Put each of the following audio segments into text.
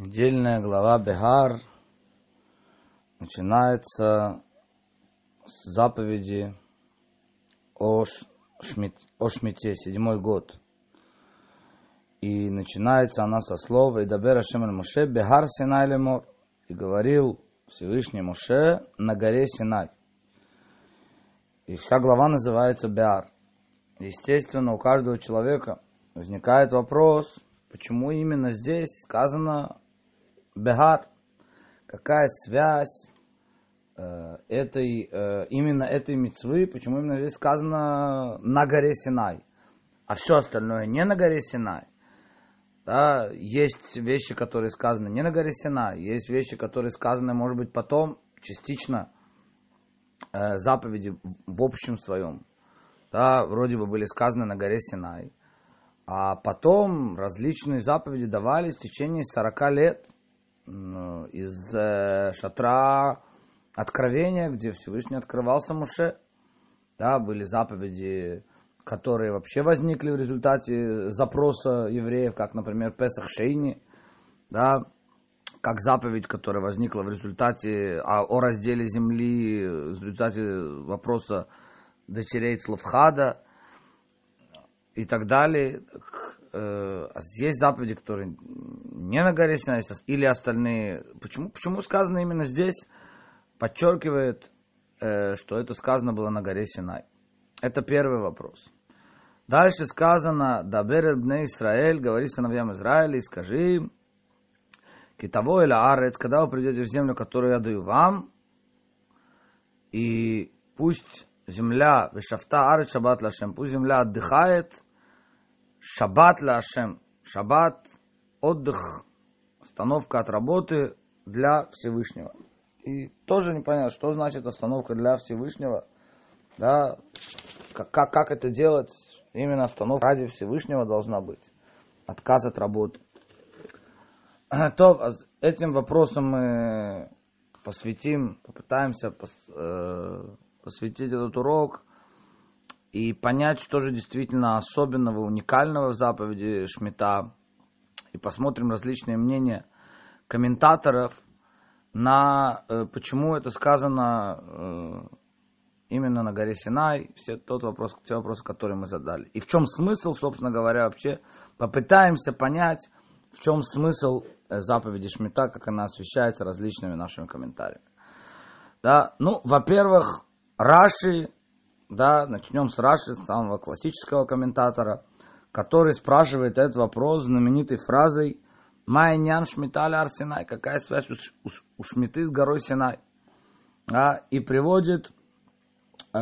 Недельная глава Бехар начинается с заповеди о, шмит, о Шмите, седьмой год. И начинается она со слова «Идабер Ашем Моше Бехар Синай Лемор» и говорил Всевышний Моше на горе Синай. И вся глава называется Беар. Естественно, у каждого человека возникает вопрос, почему именно здесь сказано Бехар, какая связь э, этой, э, именно этой мецвы, почему именно здесь сказано на горе Синай, а все остальное не на горе Синай. Да, есть вещи, которые сказаны не на горе Синай, есть вещи, которые сказаны, может быть, потом, частично, э, заповеди в общем своем. Да, вроде бы были сказаны на горе Синай. А потом различные заповеди давались в течение 40 лет – из э, шатра откровения, где Всевышний открывался Муше. Да, были заповеди, которые вообще возникли в результате запроса евреев, как, например, Песах Шейни, да, как заповедь, которая возникла в результате о, о разделе земли, в результате вопроса дочерей Цловхада и так далее. Э, есть заповеди, которые не на горе Синай, или остальные. Почему, почему сказано именно здесь? Подчеркивает, э, что это сказано было на горе Синай. Это первый вопрос. Дальше сказано, Дабер бне Израиль, говори сыновьям Израиля и скажи им, Китаво или Арец, когда вы придете в землю, которую я даю вам, и пусть земля, Вешафта Арец Шаббат Лашем, пусть земля отдыхает, Шаббат Лашем, Шаббат отдых, остановка от работы для Всевышнего. И тоже непонятно, что значит остановка для Всевышнего. Да, как, как, как это делать? Именно остановка ради Всевышнего должна быть. Отказ от работы. То а этим вопросом мы посвятим, попытаемся пос, э, посвятить этот урок и понять, что же действительно особенного, уникального в заповеди Шмита и посмотрим различные мнения комментаторов на э, почему это сказано э, именно на горе Синай, все тот вопрос, те вопросы, которые мы задали. И в чем смысл, собственно говоря, вообще попытаемся понять, в чем смысл э, заповеди Шмита, как она освещается различными нашими комментариями. Да, ну, во-первых, Раши, да, начнем с Раши, самого классического комментатора – который спрашивает этот вопрос знаменитой фразой «Майнян Шмитали Арсенай». Какая связь у, у, у Шмиты с горой Синай? А, и приводит, э,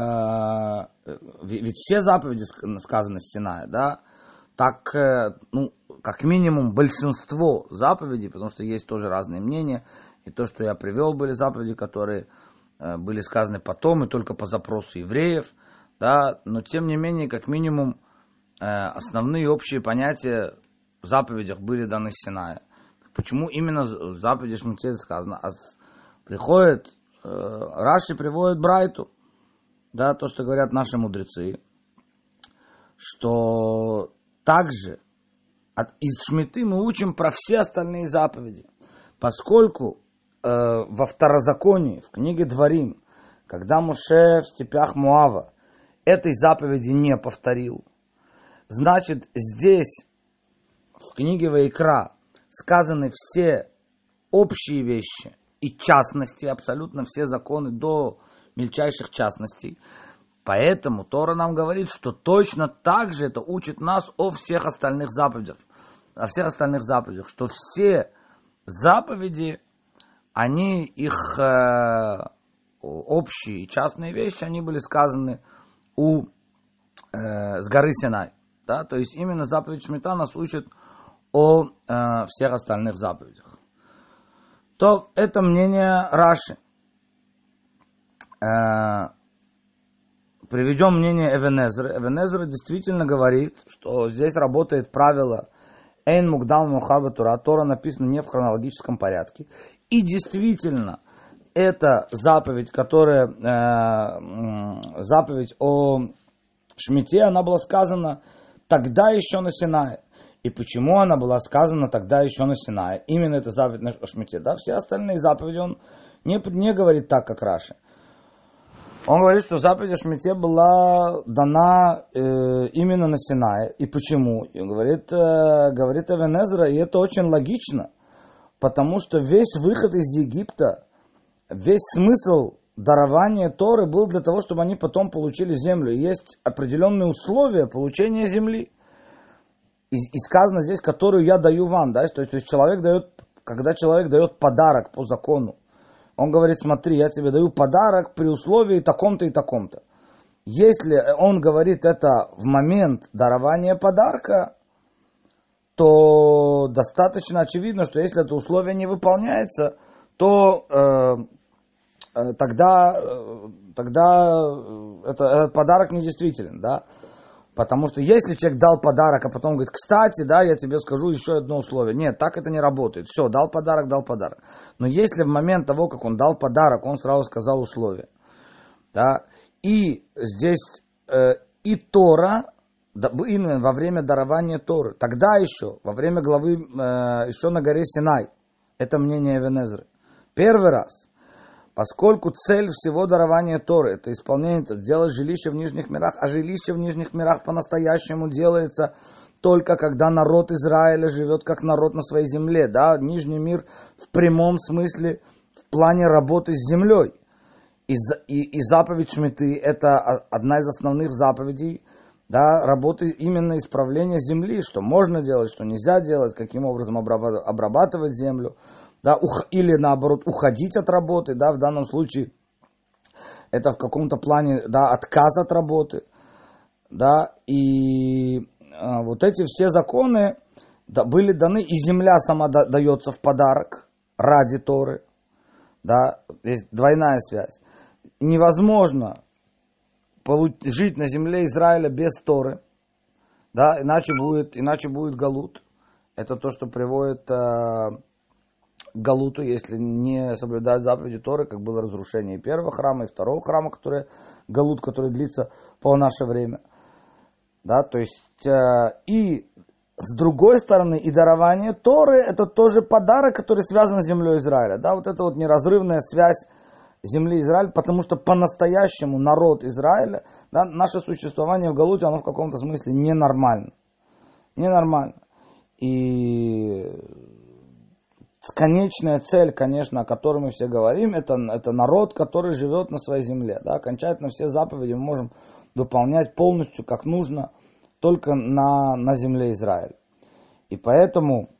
ведь все заповеди сказаны с Синая, да, так, э, ну, как минимум большинство заповедей, потому что есть тоже разные мнения, и то, что я привел, были заповеди, которые были сказаны потом и только по запросу евреев, да, но тем не менее, как минимум, Э, основные общие понятия в заповедях были даны Синая. Почему именно в заповеди Шмуте сказано? А приходит, э, Раши приводит Брайту, да, то, что говорят наши мудрецы, что также от, из Шмиты мы учим про все остальные заповеди, поскольку э, во второзаконии, в книге Дворим, когда Муше в степях Муава этой заповеди не повторил – Значит, здесь в книге Вайкра сказаны все общие вещи и частности, абсолютно все законы до мельчайших частностей. Поэтому Тора нам говорит, что точно так же это учит нас о всех остальных заповедях. О всех остальных заповедях. Что все заповеди, они, их э, общие и частные вещи, они были сказаны у, э, с горы Синай. Да? То есть именно заповедь Шмита нас учит о э, всех остальных заповедях. То это мнение Раши. Э, приведем мнение Эвенезера. Эвенезер действительно говорит, что здесь работает правило Эйн Мугдам Мухаба Тура. Тора написано не в хронологическом порядке. И действительно, это заповедь, которая э, заповедь о Шмите, она была сказана тогда еще на Синае. И почему она была сказана тогда еще на Синае? Именно эта заповедь на Шмите. Да, все остальные заповеди он не, не говорит так, как Раши. Он говорит, что заповедь о Шмите была дана э, именно на Синае. И почему? И говорит, э, говорит Эвенезра, и это очень логично, потому что весь выход из Египта, весь смысл дарования Торы был для того, чтобы они потом получили землю. есть определенные условия получения земли и, и сказано здесь, которую я даю вам, да, то есть, то есть человек дает, когда человек дает подарок по закону, он говорит, смотри, я тебе даю подарок при условии таком-то и таком-то. Если он говорит это в момент дарования подарка, то достаточно очевидно, что если это условие не выполняется, то э, э тогда, э, тогда э, это, этот подарок недействителен, да. Потому что если человек дал подарок, а потом говорит, кстати, да, я тебе скажу еще одно условие. Нет, так это не работает. Все, дал подарок, дал подарок. Но если в момент того, как он дал подарок, он сразу сказал условие, да, и здесь э, и Тора, именно во время дарования Торы, тогда еще, во время главы, э, еще на горе Синай, это мнение Венезры, первый раз – Поскольку цель всего дарования Торы – это исполнение, это делать жилище в нижних мирах, а жилище в нижних мирах по-настоящему делается только когда народ Израиля живет как народ на своей земле. Да? Нижний мир в прямом смысле в плане работы с землей. И, и, и заповедь Шмиты – это одна из основных заповедей да, работы именно исправления земли, что можно делать, что нельзя делать, каким образом обрабатывать землю – да, ух, или наоборот уходить от работы, да, в данном случае это в каком-то плане, да, отказ от работы, да, и а, вот эти все законы да, были даны, и земля сама да, дается в подарок ради Торы, да, есть двойная связь. Невозможно жить на земле Израиля без Торы, да, иначе будет, иначе будет галут. Это то, что приводит э, Галуту, если не соблюдают заповеди Торы, как было разрушение первого храма и второго храма, который, Галут, который длится по наше время. Да, то есть, э, и с другой стороны, и дарование Торы, это тоже подарок, который связан с землей Израиля. Да, вот это вот неразрывная связь земли Израиля, потому что по-настоящему народ Израиля, да, наше существование в Галуте, оно в каком-то смысле ненормально. Ненормально. И конечная цель, конечно, о которой мы все говорим, это, это народ, который живет на своей земле. Да? Окончательно все заповеди мы можем выполнять полностью, как нужно, только на, на земле Израиля. И поэтому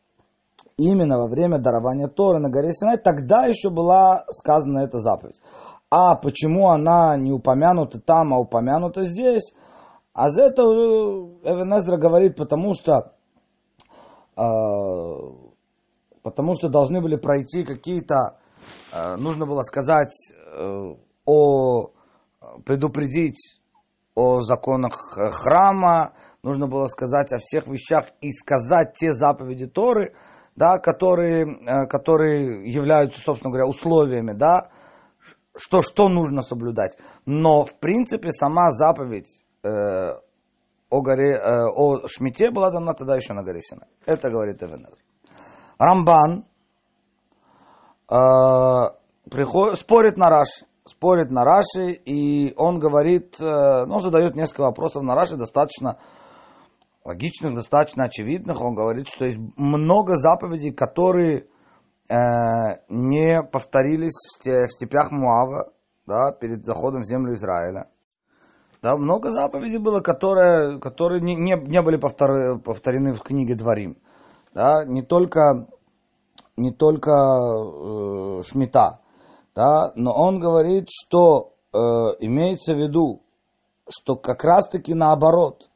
именно во время дарования Торы на горе Синай тогда еще была сказана эта заповедь. А почему она не упомянута там, а упомянута здесь? А за это Эвенезра говорит, потому что э, потому что должны были пройти какие-то, э, нужно было сказать э, о, предупредить о законах э, храма, нужно было сказать о всех вещах и сказать те заповеди Торы, да, которые, которые являются, собственно говоря, условиями, да, что, что нужно соблюдать. Но, в принципе, сама заповедь э, о, горе, э, о Шмите была дана тогда еще на горе Сина. Это говорит Эвенезер. Рамбан э, спорит на Раши, спорит на Раши, и он говорит, э, ну, задает несколько вопросов на Раши, достаточно логичных, достаточно очевидных. Он говорит, что есть много заповедей, которые э, не повторились в степях Муава, да, перед заходом в землю Израиля. Да, много заповедей было, которые, которые не, не, не были повтор, повторены в книге Дворим да, не только, не только э, Шмита, да, но он говорит, что э, имеется в виду, что как раз-таки наоборот,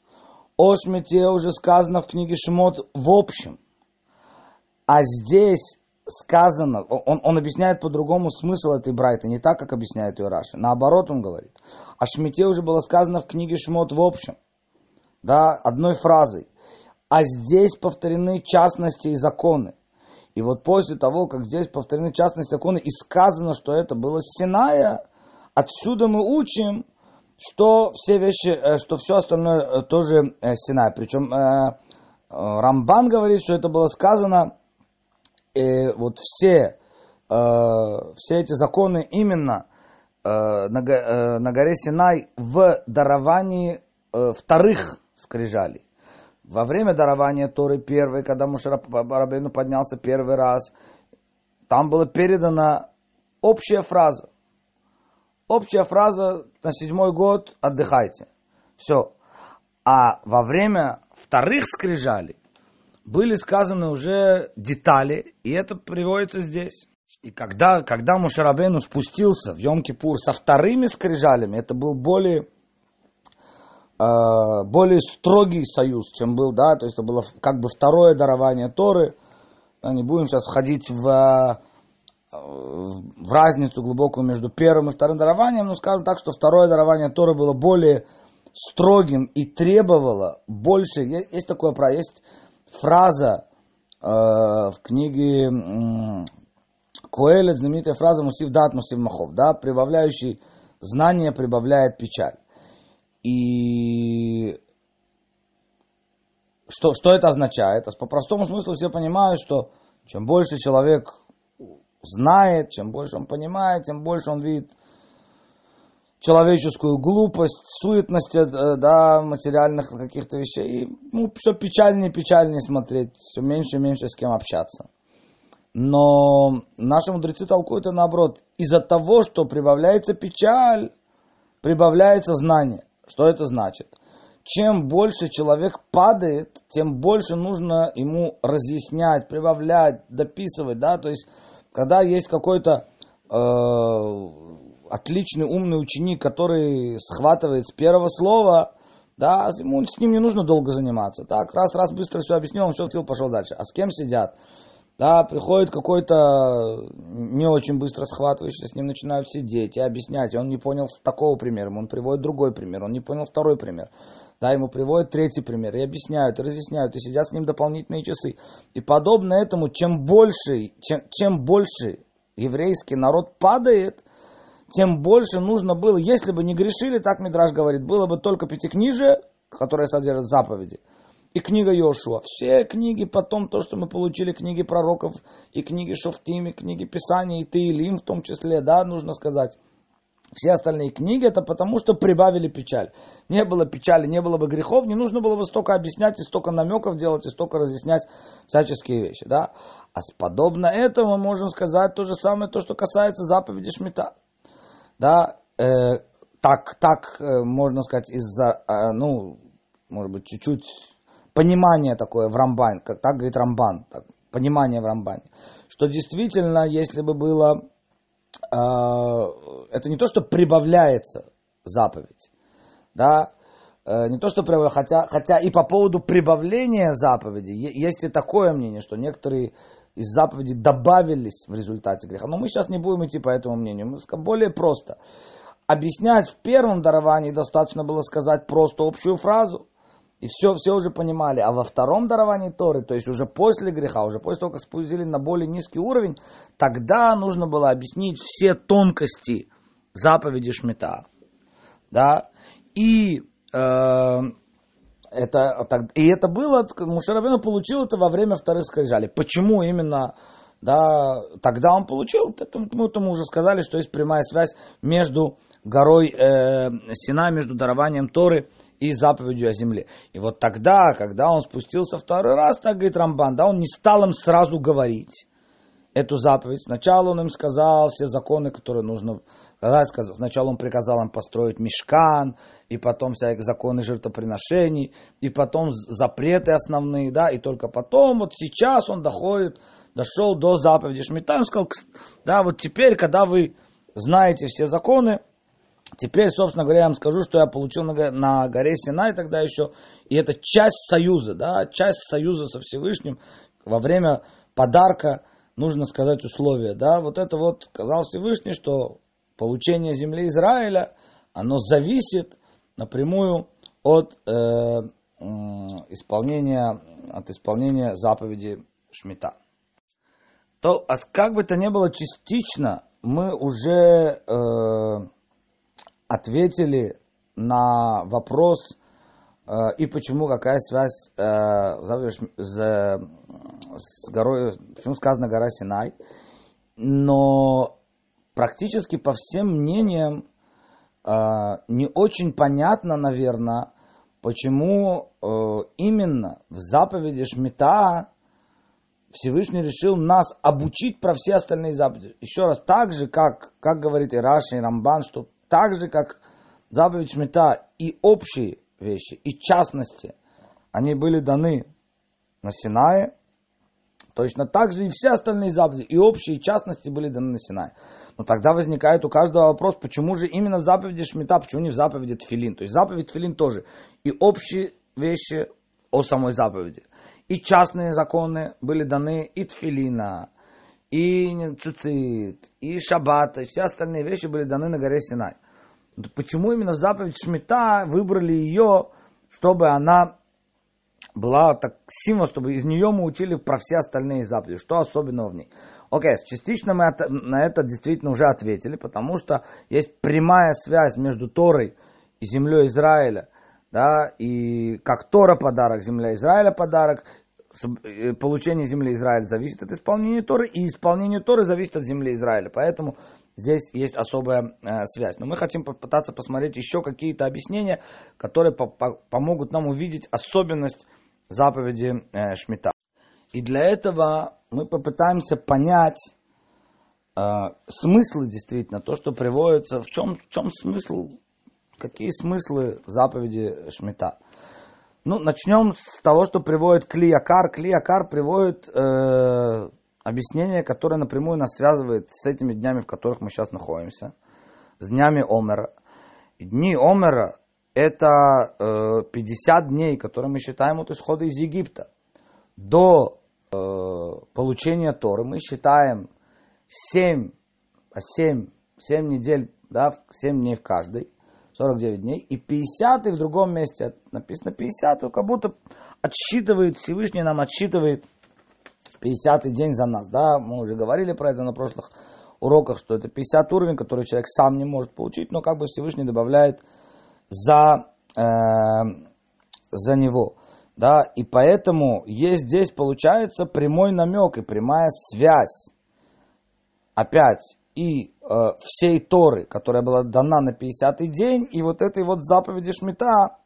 о Шмите уже сказано в книге Шмот в общем, а здесь сказано, он, он объясняет по-другому смысл этой брайты, не так, как объясняет ее Раши. Наоборот, он говорит. О Шмите уже было сказано в книге Шмот в общем. Да, одной фразой а здесь повторены частности и законы. И вот после того, как здесь повторены частности и законы, и сказано, что это было Синая, отсюда мы учим, что все вещи, э, что все остальное э, тоже э, Синай. Причем Рамбан говорит, что это было сказано, э, вот все, все эти законы именно на, горе Синай в даровании вторых скрижалей. Во время дарования Торы первой, когда Мушарабейну поднялся первый раз, там была передана общая фраза. Общая фраза на седьмой год отдыхайте. Все. А во время вторых скрижалей были сказаны уже детали, и это приводится здесь. И когда, когда Мушарабейну спустился в Йом-Кипур со вторыми скрижалями, это был более, более строгий союз, чем был, да, то есть это было как бы второе дарование Торы. Не будем сейчас входить в, э, в разницу глубокую между первым и вторым дарованием, но скажем так, что второе дарование Торы было более строгим и требовало больше. Есть такое, есть фраза э, в книге э, Коэлет, знаменитая фраза «Мусив дат, мусив махов», да, прибавляющий знание прибавляет печаль. И что, что это означает? По простому смыслу все понимают, что чем больше человек знает, чем больше он понимает, тем больше он видит человеческую глупость, суетность э, да, материальных каких-то вещей. И, ну, все печальнее и печальнее смотреть, все меньше и меньше с кем общаться. Но наши мудрецы толкуют это наоборот. Из-за того, что прибавляется печаль, прибавляется знание. Что это значит? Чем больше человек падает, тем больше нужно ему разъяснять, прибавлять, дописывать. Да? То есть, когда есть какой-то э, отличный, умный ученик, который схватывает с первого слова, да, ему с ним не нужно долго заниматься. Так, раз, раз, быстро все объяснил, он все хотел, пошел дальше. А с кем сидят? Да, приходит какой-то не очень быстро схватывающий, с ним начинают сидеть и объяснять. И он не понял такого примера, он приводит другой пример, он не понял второй пример. Да, ему приводят третий пример, и объясняют, и разъясняют, и сидят с ним дополнительные часы. И подобно этому, чем больше, чем, чем больше еврейский народ падает, тем больше нужно было, если бы не грешили, так Мидраж говорит, было бы только пятикнижие, которое содержит заповеди, и книга Йошуа. Все книги, потом то, что мы получили, книги пророков, и книги Шофтим, и книги Писания, и Таилим в том числе, да, нужно сказать. Все остальные книги это потому, что прибавили печаль. Не было печали, не было бы грехов, не нужно было бы столько объяснять и столько намеков делать, и столько разъяснять всяческие вещи. Да? А подобно этому мы можем сказать то же самое, то, что касается заповеди Шмита да, э, так, так э, можно сказать, из-за, э, ну, может быть, чуть-чуть понимание такое в Рамбане, как так говорит Рамбан, так, понимание в Рамбане, что действительно, если бы было, э, это не то, что прибавляется заповедь, да, э, не то, что прибавляется, хотя, хотя и по поводу прибавления заповеди есть и такое мнение, что некоторые из заповедей добавились в результате греха. Но мы сейчас не будем идти по этому мнению. Мы скажем более просто. Объяснять в первом даровании достаточно было сказать просто общую фразу. И все, все уже понимали. А во втором даровании Торы, то есть уже после греха, уже после того, как спустили на более низкий уровень, тогда нужно было объяснить все тонкости заповеди Шмита. Да? И э, это, и это было, Мушарабину получил это во время вторых скрижалей. Почему именно да, тогда он получил, мы, это мы уже сказали, что есть прямая связь между горой э, Сина, между дарованием Торы и заповедью о земле. И вот тогда, когда он спустился второй раз, так говорит Рамбан, да, он не стал им сразу говорить эту заповедь. Сначала он им сказал все законы, которые нужно Сначала он приказал им построить мешкан, и потом всякие законы жертвоприношений, и потом запреты основные, да, и только потом, вот сейчас он доходит, дошел до заповеди Шмита, он сказал, да, вот теперь, когда вы знаете все законы, теперь, собственно говоря, я вам скажу, что я получил на, на горе Синай тогда еще, и это часть союза, да, часть союза со Всевышним. Во время подарка, нужно сказать условия, да, вот это вот сказал Всевышний, что получение земли Израиля, оно зависит напрямую от э, исполнения, от исполнения заповеди Шмита. То, а как бы то ни было частично, мы уже э, ответили на вопрос, э, и почему, какая связь э, с, с горой, почему сказано гора Синай. Но практически по всем мнениям э, не очень понятно, наверное, почему э, именно в заповеди Шмита Всевышний решил нас обучить про все остальные заповеди. Еще раз, так же, как, как говорит и Раши, и Рамбан, что так же, как заповедь Шмита и общие вещи, и частности, они были даны на Синае, точно так же и все остальные заповеди, и общие, и частности были даны на Синае. Но тогда возникает у каждого вопрос, почему же именно в заповеди Шмита, почему не в заповеди Тфилин. То есть заповедь Тфилин тоже. И общие вещи о самой заповеди и частные законы были даны и тфилина, и цицит, и шаббат, и все остальные вещи были даны на горе Синай. Почему именно заповедь Шмита выбрали ее, чтобы она была так символ, чтобы из нее мы учили про все остальные заповеди. Что особенного в ней? Окей, okay, частично мы на это действительно уже ответили, потому что есть прямая связь между Торой и землей Израиля, да, и как Тора подарок, земля Израиля подарок, получение земли Израиля зависит от исполнения Торы, и исполнение Торы зависит от земли Израиля. Поэтому здесь есть особая э, связь. Но мы хотим попытаться посмотреть еще какие-то объяснения, которые по по помогут нам увидеть особенность заповеди э, Шмита. И для этого мы попытаемся понять э, смыслы действительно, то, что приводится, в чем, в чем смысл, какие смыслы заповеди Шмита. Ну, начнем с того, что приводит Клиякар. Клиякар приводит э, объяснение, которое напрямую нас связывает с этими днями, в которых мы сейчас находимся, с днями Омера. И дни Омера – это э, 50 дней, которые мы считаем от исхода из Египта. До э, получения Торы мы считаем 7, 7, 7 недель, да, 7 дней в каждой – 49 дней, и 50 в другом месте. Написано 50 как будто отсчитывает, Всевышний нам отсчитывает 50 день за нас, да, мы уже говорили про это на прошлых уроках, что это 50 уровень, который человек сам не может получить, но как бы Всевышний добавляет за, э, за него, да, и поэтому есть здесь, получается, прямой намек и прямая связь, опять, и э, всей Торы, которая была дана на 50-й день, и вот этой вот заповеди Шмита,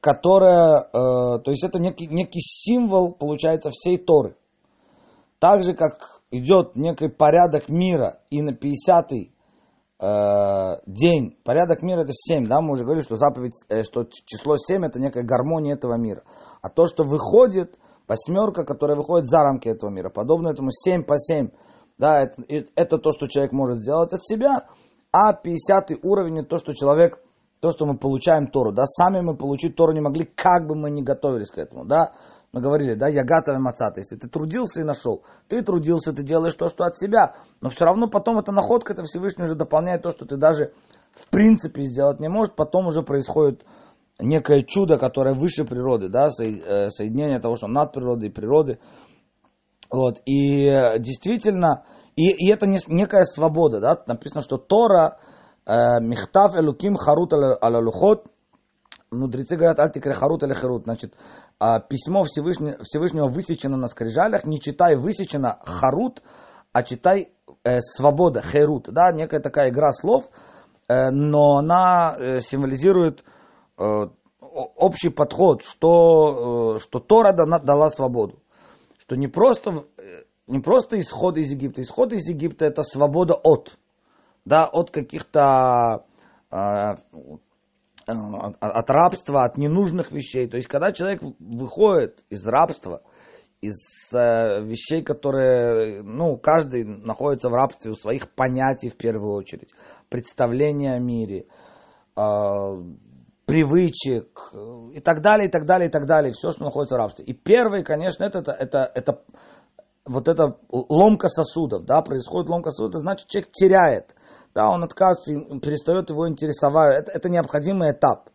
которая, э, то есть это некий, некий символ, получается, всей Торы. Так же, как идет некий порядок мира, и на 50-й э, день, порядок мира это 7, да, мы уже говорили, что заповедь, э, что число 7 это некая гармония этого мира. А то, что выходит, восьмерка, которая выходит за рамки этого мира, подобно этому 7 по 7, да, это, это то, что человек может сделать от себя. А 50 уровень это то, что человек, то, что мы получаем Тору. Да, сами мы получить Тору не могли, как бы мы ни готовились к этому. Да, мы говорили, да, я готовый мацата. Если ты трудился и нашел, ты трудился, ты делаешь то, что от себя. Но все равно потом эта находка, это Всевышний уже дополняет то, что ты даже в принципе сделать не можешь. Потом уже происходит некое чудо, которое выше природы, да, э, соединение того, что над природой и природы. Вот, и э, действительно, и, и это не, некая свобода, да, написано, что Тора, э, Михтав Элуким Харут Алалухот, мудрецы говорят, Альтикре Харут или Харут, значит, э, письмо Всевышнего, Всевышнего высечено на скрижалях, не читай высечено Харут, а читай э, свобода, Херут, да, некая такая игра слов, э, но она э, символизирует э, общий подход, что, э, что Тора дана, дала свободу что не просто, э, не просто исход из Египта. Исход из Египта это свобода от, да, от каких-то э, э, от рабства, от ненужных вещей. То есть, когда человек выходит из рабства, из э, вещей, которые, ну, каждый находится в рабстве у своих понятий в первую очередь, представления о мире, э, привычек э, и так далее, и так далее, и так далее, все, что находится в рабстве. И первый, конечно, это, это, это, это вот эта ломка сосудов, да, происходит ломка сосудов, это значит, человек теряет, да, он отказывается, перестает его интересовать, это, это необходимый этап,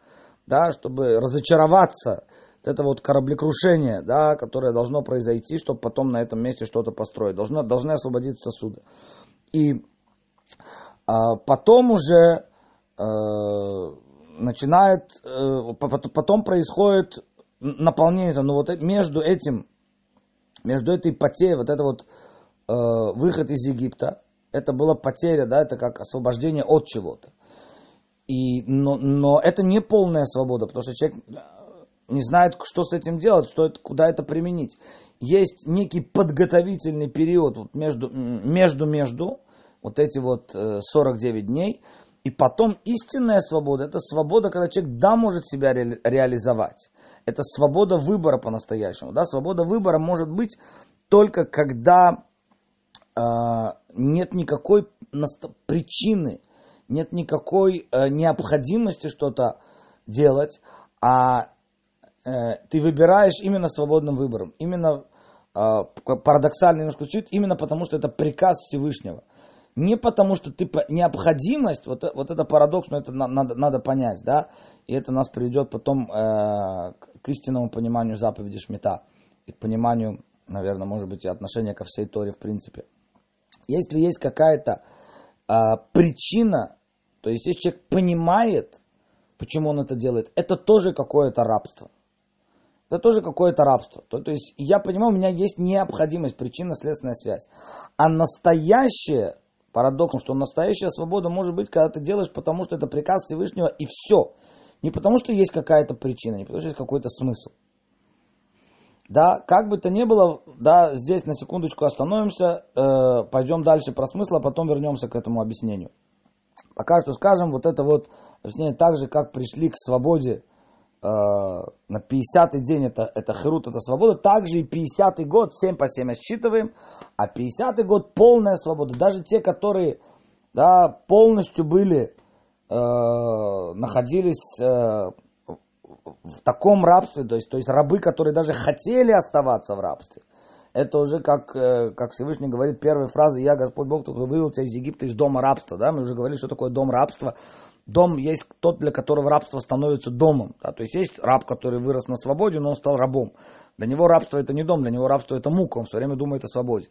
да, чтобы разочароваться, это вот кораблекрушение, да, которое должно произойти, чтобы потом на этом месте что-то построить, должно, должны освободиться сосуды. И а, потом уже, э, начинает, э, потом происходит наполнение, но вот между этим, между этой потерей, вот это вот э, выход из Египта, это была потеря, да, это как освобождение от чего-то. И, но, но это не полная свобода, потому что человек не знает, что с этим делать, что это, куда это применить. Есть некий подготовительный период вот между, между, между, вот эти вот 49 дней, и потом истинная свобода, это свобода, когда человек да может себя ре, реализовать. Это свобода выбора по-настоящему. Да? Свобода выбора может быть только когда э, нет никакой причины, нет никакой э, необходимости что-то делать, а э, ты выбираешь именно свободным выбором. Именно э, парадоксально немножко чуть, именно потому что это приказ Всевышнего. Не потому что ты необходимость, вот, вот это парадокс, но это надо, надо понять, да, и это нас приведет потом э, к истинному пониманию заповеди Шмита и к пониманию, наверное, может быть, и отношения ко всей Торе в принципе. Если есть какая-то э, причина, то есть если человек понимает, почему он это делает, это тоже какое-то рабство это тоже какое-то рабство. То, то есть я понимаю, у меня есть необходимость, причинно-следственная связь. А настоящее, парадокс, что настоящая свобода может быть, когда ты делаешь, потому что это приказ Всевышнего, и все. Не потому что есть какая-то причина, не потому что есть какой-то смысл. Да, как бы то ни было, да, здесь на секундочку остановимся, э, пойдем дальше про смысл, а потом вернемся к этому объяснению. Пока что скажем, вот это вот объяснение так же, как пришли к свободе на 50-й день это, это херут, это свобода, также и 50-й год 7 по 7 отсчитываем, а 50-й год полная свобода. Даже те, которые да, полностью были, э, находились э, в таком рабстве, то есть, то есть рабы, которые даже хотели оставаться в рабстве. Это уже как, э, как Всевышний говорит первой фразы «Я Господь Бог, кто вывел тебя из Египта, из дома рабства». Да? Мы уже говорили, что такое дом рабства. Дом есть тот, для которого рабство становится домом. Да? То есть есть раб, который вырос на свободе, но он стал рабом. Для него рабство это не дом, для него рабство это мука, он все время думает о свободе.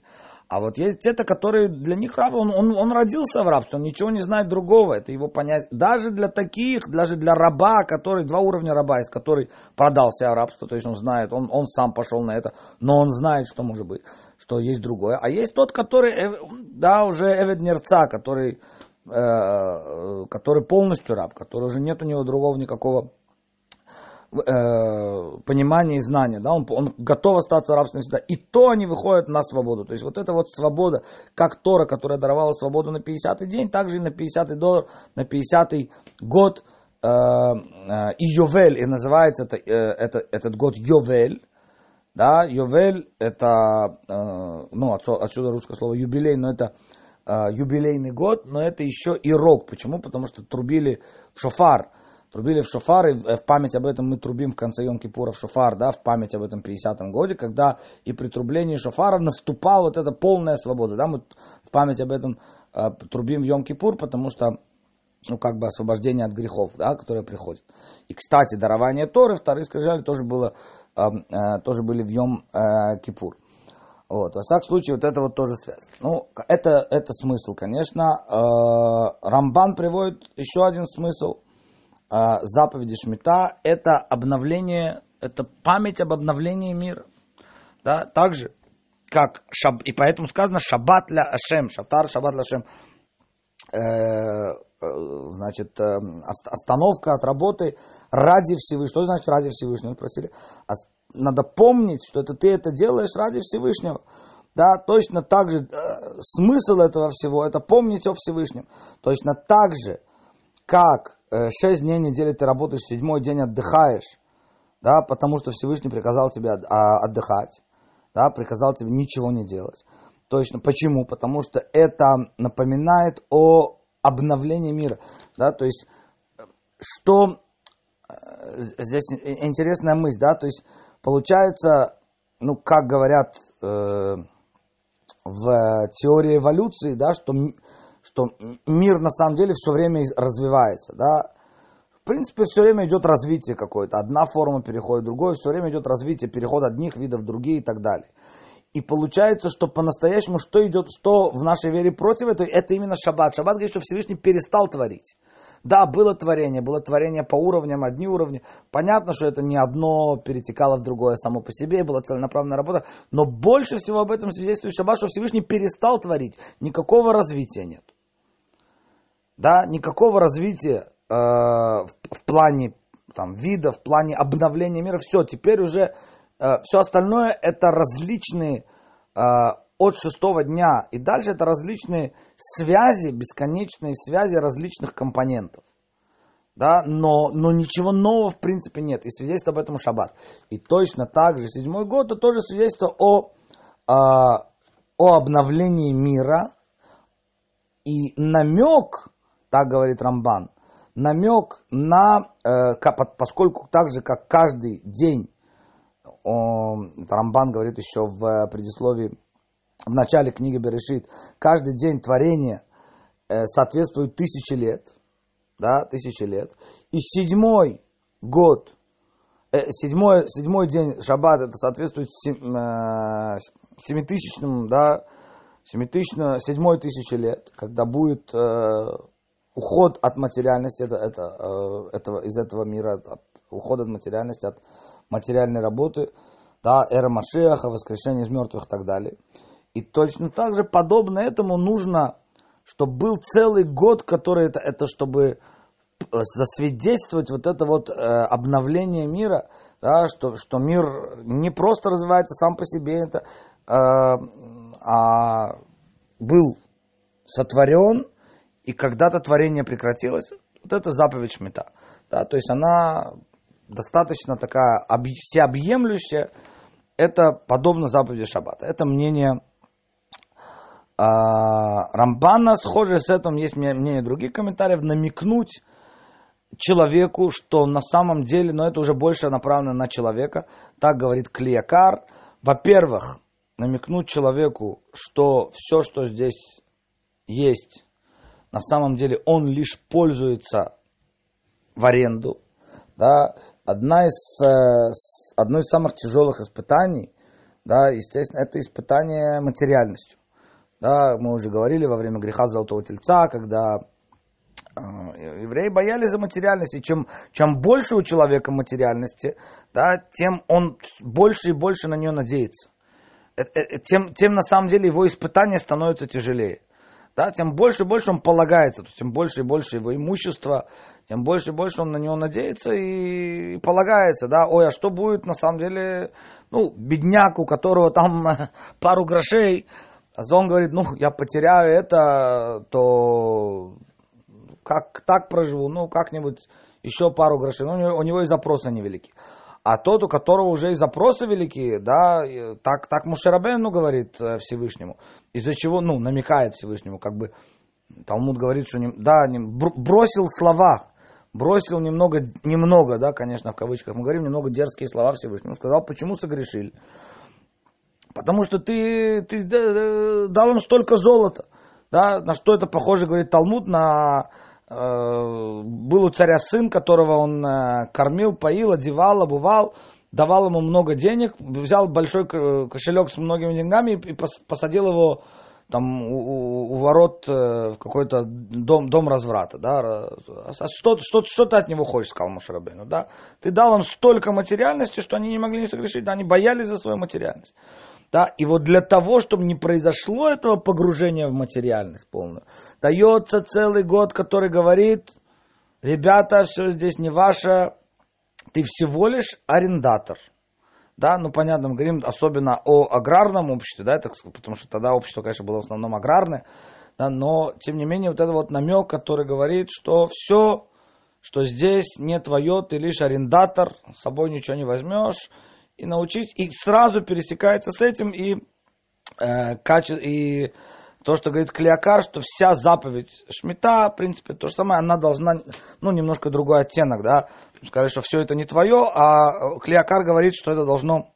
А вот есть те-то, которые для них раб, он, он, он родился в рабстве, он ничего не знает другого, это его понять. Даже для таких, даже для раба, который, два уровня раба, из которых продался в рабство, то есть он знает, он, он сам пошел на это, но он знает, что может быть, что есть другое. А есть тот, который, э, да, уже эведнерца, который Э, который полностью раб, который уже нет у него другого никакого э, понимания и знания, да, он, он готов остаться рабством всегда, и то они выходят на свободу. То есть вот эта вот свобода, как Тора, которая даровала свободу на 50-й день, также и на 50-й, до, на 50-й год э, э, и Йовель, и называется это, э, это, этот год Йовель, да, Йовель это, э, ну, отсюда, русское слово юбилей, но это э, юбилейный год, но это еще и рок. Почему? Потому что трубили в шофар. Трубили в шофар, и в память об этом мы трубим в конце Йом-Кипура в шофар, да, в память об этом 50-м годе, когда и при трублении шофара наступала вот эта полная свобода, да, мы в память об этом э, трубим в Йом-Кипур, потому что, ну, как бы освобождение от грехов, да, которое приходит. И, кстати, дарование Торы, вторые скрижали тоже было, э, э, тоже были в Йом-Кипур. Вот, во всяком случае, вот это вот тоже связь. Ну, это, это смысл, конечно. Э, Рамбан приводит еще один смысл э, заповеди Шмита. Это обновление, это память об обновлении мира. Да, также, как шаб, и поэтому сказано шаббат ля Ашем, шатар шаббат ля Ашем. Э, значит, остановка от работы ради Всевышнего. Что значит ради Всевышнего? Мы спросили надо помнить, что это ты это делаешь ради Всевышнего. Да, точно так же э, смысл этого всего это помнить о Всевышнем. Точно так же, как э, шесть дней недели ты работаешь, седьмой день отдыхаешь, да, потому что Всевышний приказал тебе а, отдыхать, да, приказал тебе ничего не делать. Точно. Почему? Потому что это напоминает о обновлении мира. Да, то есть, что э, здесь интересная мысль, да, то есть Получается, ну, как говорят э, в теории эволюции, да, что, что мир на самом деле все время развивается, да. В принципе, все время идет развитие какое-то. Одна форма переходит в другую, все время идет развитие, переход одних видов в другие и так далее. И получается, что по-настоящему, что идет, что в нашей вере против этого, это именно шаббат. Шаббат говорит, что Всевышний перестал творить. Да, было творение, было творение по уровням, одни уровни. Понятно, что это не одно перетекало в другое само по себе, была целенаправленная работа. Но больше всего об этом свидетельствует Шаббат, что Всевышний перестал творить. Никакого развития нет. Да, никакого развития э, в, в плане там, вида, в плане обновления мира. Все, теперь уже э, все остальное это различные э, от шестого дня и дальше это различные связи, бесконечные связи различных компонентов. Да, но, но ничего нового в принципе нет. И свидетельство об этом шаббат. И точно так же седьмой год это тоже свидетельство о, о, о обновлении мира. И намек, так говорит Рамбан, намек на, э, поскольку так же, как каждый день, о, Рамбан говорит еще в предисловии в начале книги Берешит, каждый день творения э, соответствует тысячи лет, да, тысячи лет, и седьмой год, э, седьмой, седьмой день шаббат, это соответствует сем, э, семитысячному, да, семитысячно, седьмой тысячи лет, когда будет э, уход от материальности, это, это, э, этого, из этого мира, от, уход от материальности, от материальной работы, да, эра Машеха, воскрешение из мертвых и так далее. И точно так же, подобно этому, нужно, чтобы был целый год, который это, это чтобы э, засвидетельствовать вот это вот э, обновление мира, да, что, что мир не просто развивается сам по себе, это, э, а был сотворен, и когда-то творение прекратилось, вот это заповедь Шмита. Да, то есть она достаточно такая всеобъемлющая, это подобно заповеди Шаббата. Это мнение Рамбана, схоже с этим, есть мнение других комментариев, намекнуть человеку, что на самом деле, но это уже больше направлено на человека, так говорит Клиякар. Во-первых, намекнуть человеку, что все, что здесь есть, на самом деле он лишь пользуется в аренду. Да? Одна из, э, одно из самых тяжелых испытаний, да, естественно, это испытание материальностью. Да, мы уже говорили во время греха Золотого Тельца, когда э, евреи боялись за материальность. И чем, чем больше у человека материальности, да, тем он больше и больше на нее надеется. Э, э, тем, тем на самом деле его испытания становятся тяжелее. Да, тем больше и больше он полагается, тем больше и больше его имущества, тем больше и больше он на него надеется и, и полагается, да, ой, а что будет на самом деле, ну, бедняк, у которого там пару грошей, а он говорит, ну, я потеряю это, то как так проживу, ну, как-нибудь еще пару грошей. Ну, у него, у него и запросы невелики. А тот, у которого уже и запросы великие, да, так, так Мушарабену говорит э, Всевышнему, из-за чего, ну, намекает Всевышнему, как бы, Талмуд говорит, что, не, да, не, бросил слова, бросил немного, немного, да, конечно, в кавычках, мы говорим, немного дерзкие слова Всевышнему, сказал, почему согрешили. Потому что ты, ты дал им столько золота. Да? На что это похоже, говорит Талмуд, на э, был у царя сын, которого он э, кормил, поил, одевал, обувал, давал ему много денег, взял большой кошелек с многими деньгами и посадил его там у, у, ворот э, в какой-то дом, дом разврата, да, а что, что, что ты от него хочешь, сказал Мушарабейну, да, ты дал им столько материальности, что они не могли не согрешить, да, они боялись за свою материальность. Да? И вот для того, чтобы не произошло этого погружения в материальность полную, дается целый год, который говорит, ребята, все здесь не ваше, ты всего лишь арендатор. Да, ну понятно, мы говорим особенно о аграрном обществе, да, так, потому что тогда общество, конечно, было в основном аграрное, да, но тем не менее вот это вот намек, который говорит, что все, что здесь не твое, ты лишь арендатор, с собой ничего не возьмешь, и научить, и сразу пересекается с этим, и, э, каче, и то, что говорит Клеокар, что вся заповедь Шмита, в принципе, то же самое, она должна, ну, немножко другой оттенок, да, сказать, что все это не твое, а Клеокар говорит, что это должно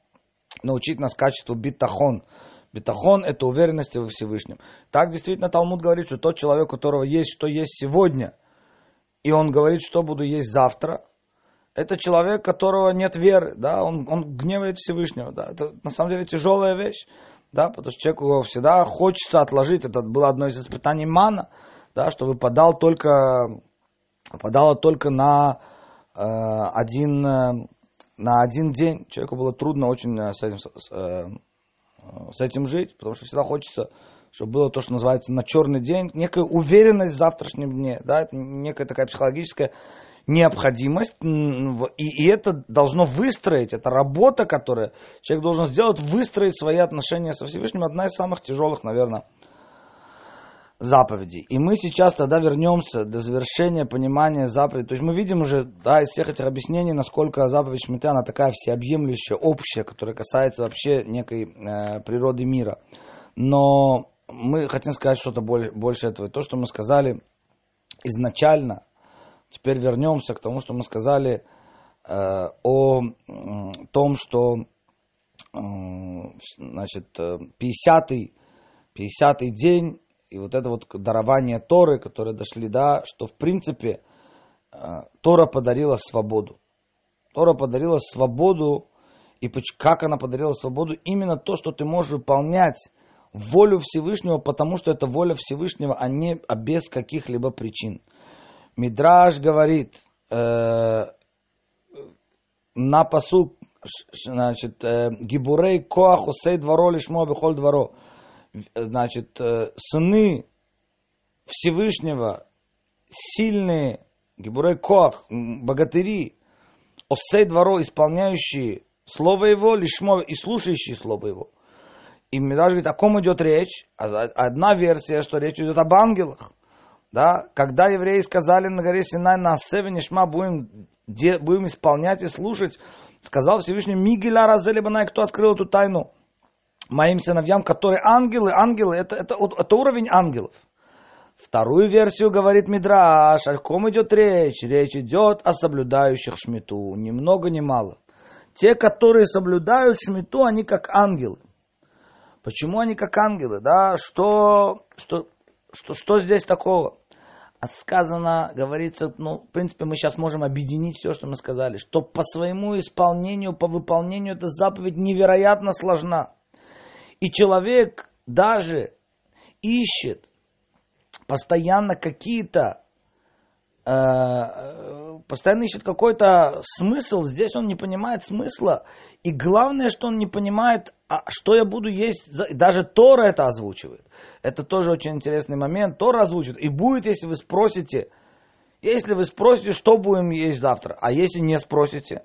научить нас качеству битахон. Битахон – это уверенность во Всевышнем. Так действительно Талмуд говорит, что тот человек, у которого есть, что есть сегодня, и он говорит, что буду есть завтра – это человек, которого нет веры, да, он, он гневает Всевышнего, да, это на самом деле тяжелая вещь, да, потому что человеку всегда хочется отложить, это было одно из испытаний мана, да, что выпадал только выпадала только на э, один, э, на один день. Человеку было трудно очень э, с этим, с, э, с этим жить, потому что всегда хочется, чтобы было то, что называется на черный день, некая уверенность в завтрашнем дне, да, это некая такая психологическая необходимость, и, и это должно выстроить, это работа, которую человек должен сделать, выстроить свои отношения со Всевышним, одна из самых тяжелых, наверное, заповедей. И мы сейчас тогда вернемся до завершения понимания заповедей. То есть мы видим уже да, из всех этих объяснений, насколько заповедь Шмиты, она такая всеобъемлющая, общая, которая касается вообще некой э, природы мира. Но мы хотим сказать что-то более, больше этого. То, что мы сказали изначально, теперь вернемся к тому, что мы сказали э, о э, том, что э, значит, 50-й 50 день и вот это вот дарование Торы, которые дошли, да, что в принципе э, Тора подарила свободу. Тора подарила свободу, и как она подарила свободу? Именно то, что ты можешь выполнять волю Всевышнего, потому что это воля Всевышнего, а не а без каких-либо причин. Мидраж говорит э, на посук, значит, э, гибурей коах усей дворо лишмо бихоль дворо значит, э, сыны Всевышнего, сильные, Гибурей Коах, богатыри, Осей дворо, исполняющие Слово Его, лишмо и слушающие Слово Его. И Медаж говорит, о ком идет речь? А одна версия, что речь идет об ангелах. Да? Когда евреи сказали на горе Синай, на Севе Шма будем, будем исполнять и слушать, сказал Всевышний, Мигеля Разелебанай, кто открыл эту тайну? моим сыновьям, которые ангелы, ангелы, это, это, это уровень ангелов. Вторую версию говорит Мидраш, о ком идет речь? Речь идет о соблюдающих шмиту, ни много ни мало. Те, которые соблюдают шмиту, они как ангелы. Почему они как ангелы? Да, что, что, что, что здесь такого? А сказано, говорится, ну, в принципе, мы сейчас можем объединить все, что мы сказали, что по своему исполнению, по выполнению эта заповедь невероятно сложна. И человек даже ищет постоянно какие-то э, постоянно ищет какой-то смысл, здесь он не понимает смысла. И главное, что он не понимает, а что я буду есть, даже Тора это озвучивает. Это тоже очень интересный момент. Тора озвучивает. И будет, если вы спросите, если вы спросите, что будем есть завтра, а если не спросите,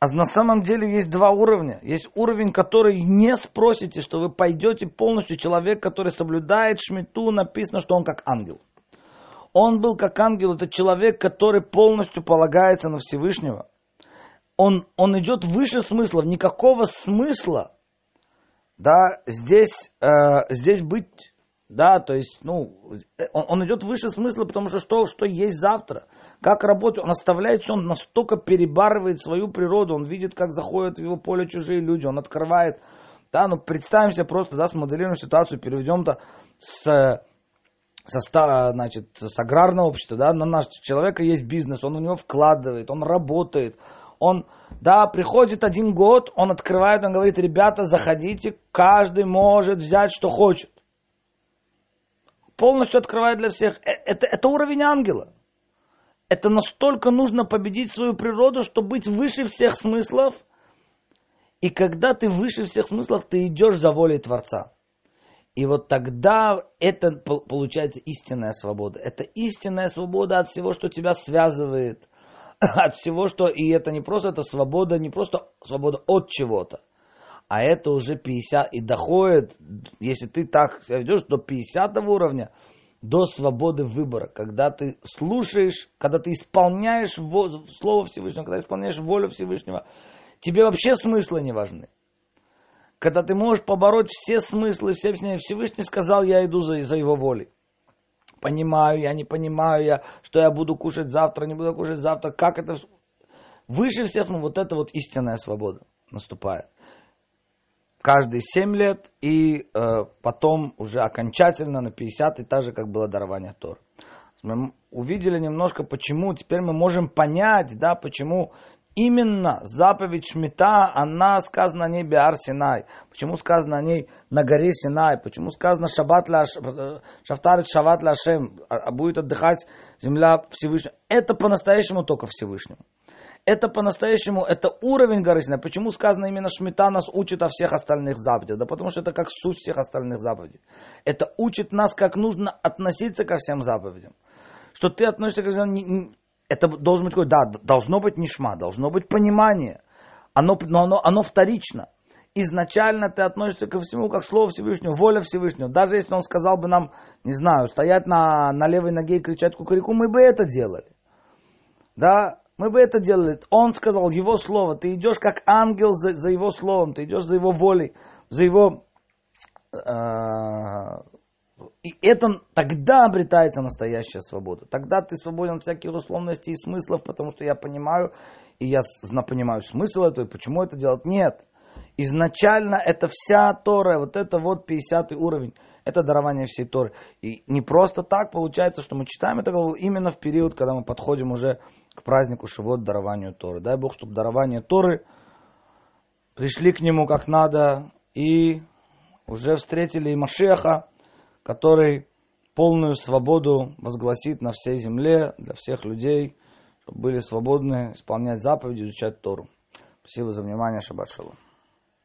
а на самом деле есть два уровня. Есть уровень, который не спросите, что вы пойдете полностью. Человек, который соблюдает шмиту, написано, что он как ангел. Он был как ангел, это человек, который полностью полагается на Всевышнего. Он, он идет выше смысла, никакого смысла да, здесь, э, здесь быть, да, то есть, ну, он, он идет выше смысла, потому что что, что есть завтра – как работает, он оставляется, он настолько перебарывает свою природу, он видит, как заходят в его поле чужие люди, он открывает. Да, ну представим себе просто, да, смоделируем ситуацию, переведем-то с со, значит, с аграрного общества, да, на наш человека есть бизнес, он у него вкладывает, он работает, он, да, приходит один год, он открывает, он говорит, ребята, заходите, каждый может взять, что хочет. Полностью открывает для всех. Э, это, это уровень ангела это настолько нужно победить свою природу, чтобы быть выше всех смыслов. И когда ты выше всех смыслов, ты идешь за волей Творца. И вот тогда это получается истинная свобода. Это истинная свобода от всего, что тебя связывает. От всего, что... И это не просто это свобода, не просто свобода от чего-то. А это уже 50 и доходит, если ты так себя ведешь, до 50 уровня – до свободы выбора, когда ты слушаешь, когда ты исполняешь Слово Всевышнего, когда исполняешь волю Всевышнего, тебе вообще смыслы не важны. Когда ты можешь побороть все смыслы, все Всевышний сказал, я иду за, за его волей. Понимаю я, не понимаю я, что я буду кушать завтра, не буду кушать завтра, как это... Выше всех, ну, вот это вот истинная свобода наступает каждые 7 лет, и э, потом уже окончательно на 50 и так же, как было дарование Тор. Мы увидели немножко, почему, теперь мы можем понять, да, почему именно заповедь Шмита, она сказана о ней Биар Синай. Почему сказано о ней на горе Синай? Почему сказано Шабат ля, Шафтарит Шават ля Ашем, а, а будет отдыхать земля Всевышнего? Это по-настоящему только Всевышнему. Это по-настоящему, это уровень горы Синай. Почему сказано именно Шмита нас учит о всех остальных заповедях? Да потому что это как суть всех остальных заповедей. Это учит нас, как нужно относиться ко всем заповедям. Что ты относишься к это должен быть такой, да, должно быть нишма, должно быть понимание. Оно, но оно, оно вторично. Изначально ты относишься ко всему как слово Всевышнего, воля Всевышнего. Даже если он сказал бы нам, не знаю, стоять на, на левой ноге и кричать кукареку, мы бы это делали. Да, мы бы это делали. Он сказал его слово. Ты идешь как ангел за, за его словом, ты идешь за его волей, за его э, и это тогда обретается настоящая свобода. Тогда ты свободен от всяких условностей и смыслов, потому что я понимаю, и я понимаю смысл этого, и почему это делать. Нет. Изначально это вся Тора, вот это вот 50 уровень, это дарование всей Торы. И не просто так получается, что мы читаем это главу именно в период, когда мы подходим уже к празднику Шивот, дарованию Торы. Дай Бог, чтобы дарование Торы пришли к нему как надо и уже встретили и Машеха, который полную свободу возгласит на всей земле для всех людей, чтобы были свободны исполнять заповеди, изучать Тору. Спасибо за внимание. Шаббат шалом.